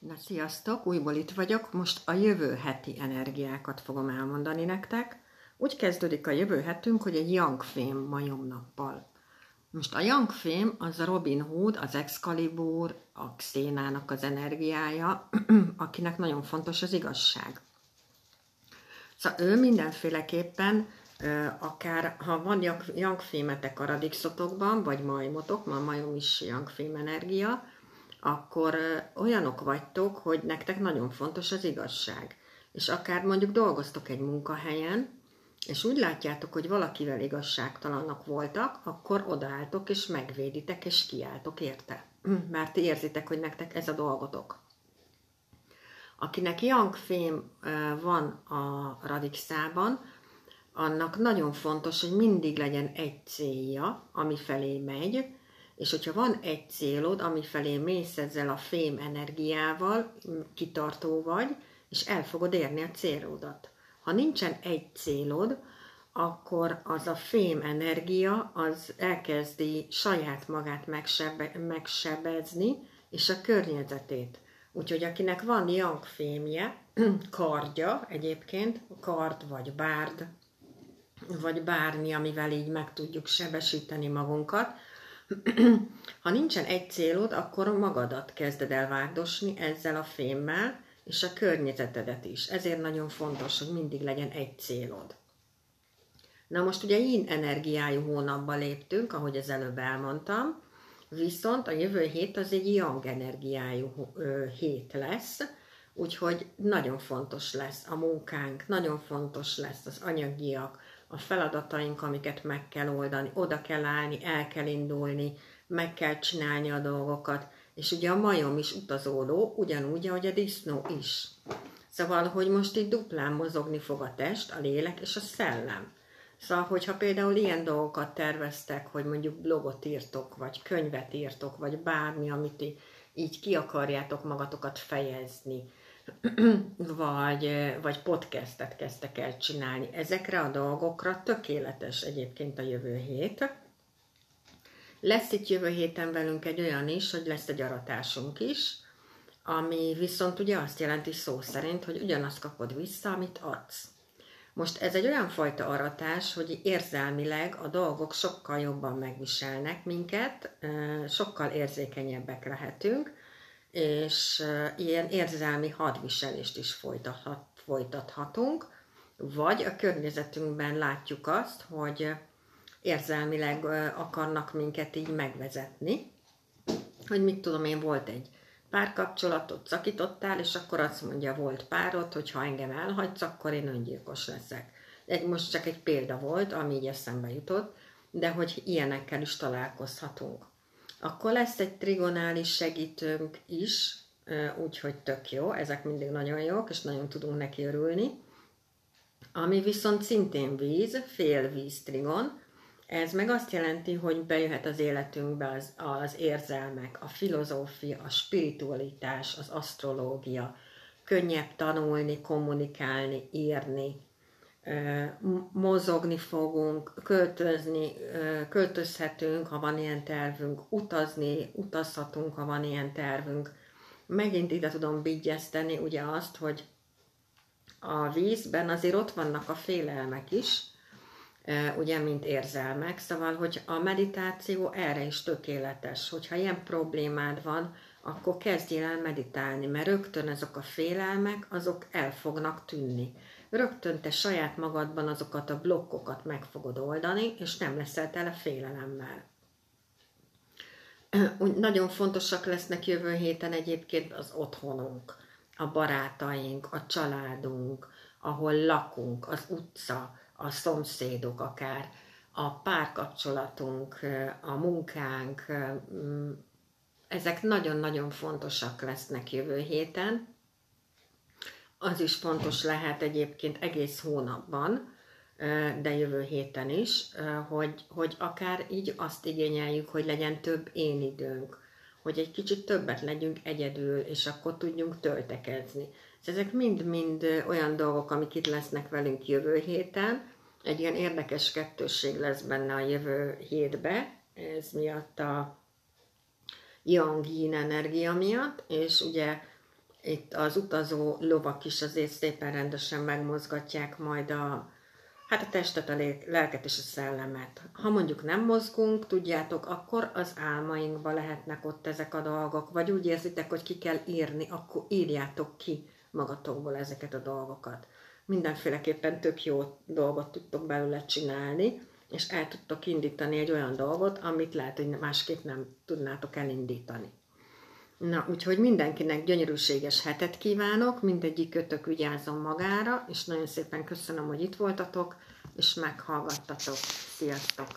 Na, sziasztok! Újból itt vagyok. Most a jövő heti energiákat fogom elmondani nektek. Úgy kezdődik a jövő hetünk, hogy egy Fame majomnappal. Most a Fame az a Robin Hood, az Excalibur, a Xénának az energiája, akinek nagyon fontos az igazság. Szóval ő mindenféleképpen, akár ha van Young Fame-etek a radixotokban, vagy majmotok, ma majom is Fame energia, akkor olyanok vagytok, hogy nektek nagyon fontos az igazság. És akár mondjuk dolgoztok egy munkahelyen, és úgy látjátok, hogy valakivel igazságtalanok voltak, akkor odaálltok és megvéditek és kiálltok érte. Mert ti érzitek, hogy nektek ez a dolgotok. Akinek fame van a radixában, annak nagyon fontos, hogy mindig legyen egy célja, ami felé megy, és hogyha van egy célod, ami felé mész ezzel a fém energiával, kitartó vagy, és el fogod érni a célodat. Ha nincsen egy célod, akkor az a fém energia az elkezdi saját magát megsebe, megsebezni, és a környezetét. Úgyhogy akinek van young fémje, kardja egyébként, kard vagy bárd, vagy bármi, amivel így meg tudjuk sebesíteni magunkat, ha nincsen egy célod, akkor magadat kezded el vágdosni ezzel a fémmel, és a környezetedet is. Ezért nagyon fontos, hogy mindig legyen egy célod. Na most ugye yin energiájú hónapba léptünk, ahogy az előbb elmondtam, viszont a jövő hét az egy yang energiájú hét lesz, úgyhogy nagyon fontos lesz a munkánk, nagyon fontos lesz az anyagiak, a feladataink, amiket meg kell oldani, oda kell állni, el kell indulni, meg kell csinálni a dolgokat, és ugye a majom is utazóló, ugyanúgy, ahogy a disznó is. Szóval, hogy most itt duplán mozogni fog a test, a lélek és a szellem. Szóval, hogyha például ilyen dolgokat terveztek, hogy mondjuk blogot írtok, vagy könyvet írtok, vagy bármi, amit így ki akarjátok magatokat fejezni, vagy, vagy podcastet kezdtek el csinálni. Ezekre a dolgokra tökéletes egyébként a jövő hét. Lesz itt jövő héten velünk egy olyan is, hogy lesz egy aratásunk is, ami viszont ugye azt jelenti szó szerint, hogy ugyanazt kapod vissza, amit adsz. Most ez egy olyan fajta aratás, hogy érzelmileg a dolgok sokkal jobban megviselnek minket, sokkal érzékenyebbek lehetünk, és ilyen érzelmi hadviselést is folytathat, folytathatunk, vagy a környezetünkben látjuk azt, hogy érzelmileg akarnak minket így megvezetni, hogy mit tudom én, volt egy párkapcsolatot szakítottál, és akkor azt mondja, volt párod, hogy ha engem elhagysz, akkor én öngyilkos leszek. Egy, most csak egy példa volt, ami így eszembe jutott, de hogy ilyenekkel is találkozhatunk. Akkor lesz egy trigonális segítőnk is, úgyhogy tök jó, ezek mindig nagyon jók, és nagyon tudunk neki örülni. Ami viszont szintén víz, fél víz trigon, ez meg azt jelenti, hogy bejöhet az életünkbe az, az érzelmek, a filozófia, a spiritualitás, az asztrológia. Könnyebb tanulni, kommunikálni, írni, mozogni fogunk, költözni, költözhetünk, ha van ilyen tervünk, utazni, utazhatunk, ha van ilyen tervünk. Megint ide tudom vigyezteni ugye azt, hogy a vízben azért ott vannak a félelmek is, ugye, mint érzelmek, szóval, hogy a meditáció erre is tökéletes, hogyha ilyen problémád van, akkor kezdjél el meditálni, mert rögtön ezek a félelmek, azok el fognak tűnni rögtön te saját magadban azokat a blokkokat meg fogod oldani, és nem leszel tele félelemmel. Nagyon fontosak lesznek jövő héten egyébként az otthonunk, a barátaink, a családunk, ahol lakunk, az utca, a szomszédok akár, a párkapcsolatunk, a munkánk, ezek nagyon-nagyon fontosak lesznek jövő héten, az is fontos lehet egyébként egész hónapban, de jövő héten is, hogy, hogy akár így azt igényeljük, hogy legyen több én időnk, hogy egy kicsit többet legyünk egyedül, és akkor tudjunk töltekezni. Ezek mind-mind olyan dolgok, amik itt lesznek velünk jövő héten. Egy ilyen érdekes kettősség lesz benne a jövő hétbe, ez miatt a Yang Yin energia miatt, és ugye itt az utazó lovak is azért szépen rendesen megmozgatják majd a, hát a testet, a lelket és a szellemet. Ha mondjuk nem mozgunk, tudjátok, akkor az álmainkban lehetnek ott ezek a dolgok, vagy úgy érzitek, hogy ki kell írni, akkor írjátok ki magatokból ezeket a dolgokat. Mindenféleképpen tök jó dolgot tudtok belőle csinálni, és el tudtok indítani egy olyan dolgot, amit lehet, hogy másképp nem tudnátok elindítani. Na, úgyhogy mindenkinek gyönyörűséges hetet kívánok, mindegyik kötök vigyázzon magára, és nagyon szépen köszönöm, hogy itt voltatok, és meghallgattatok. Sziasztok!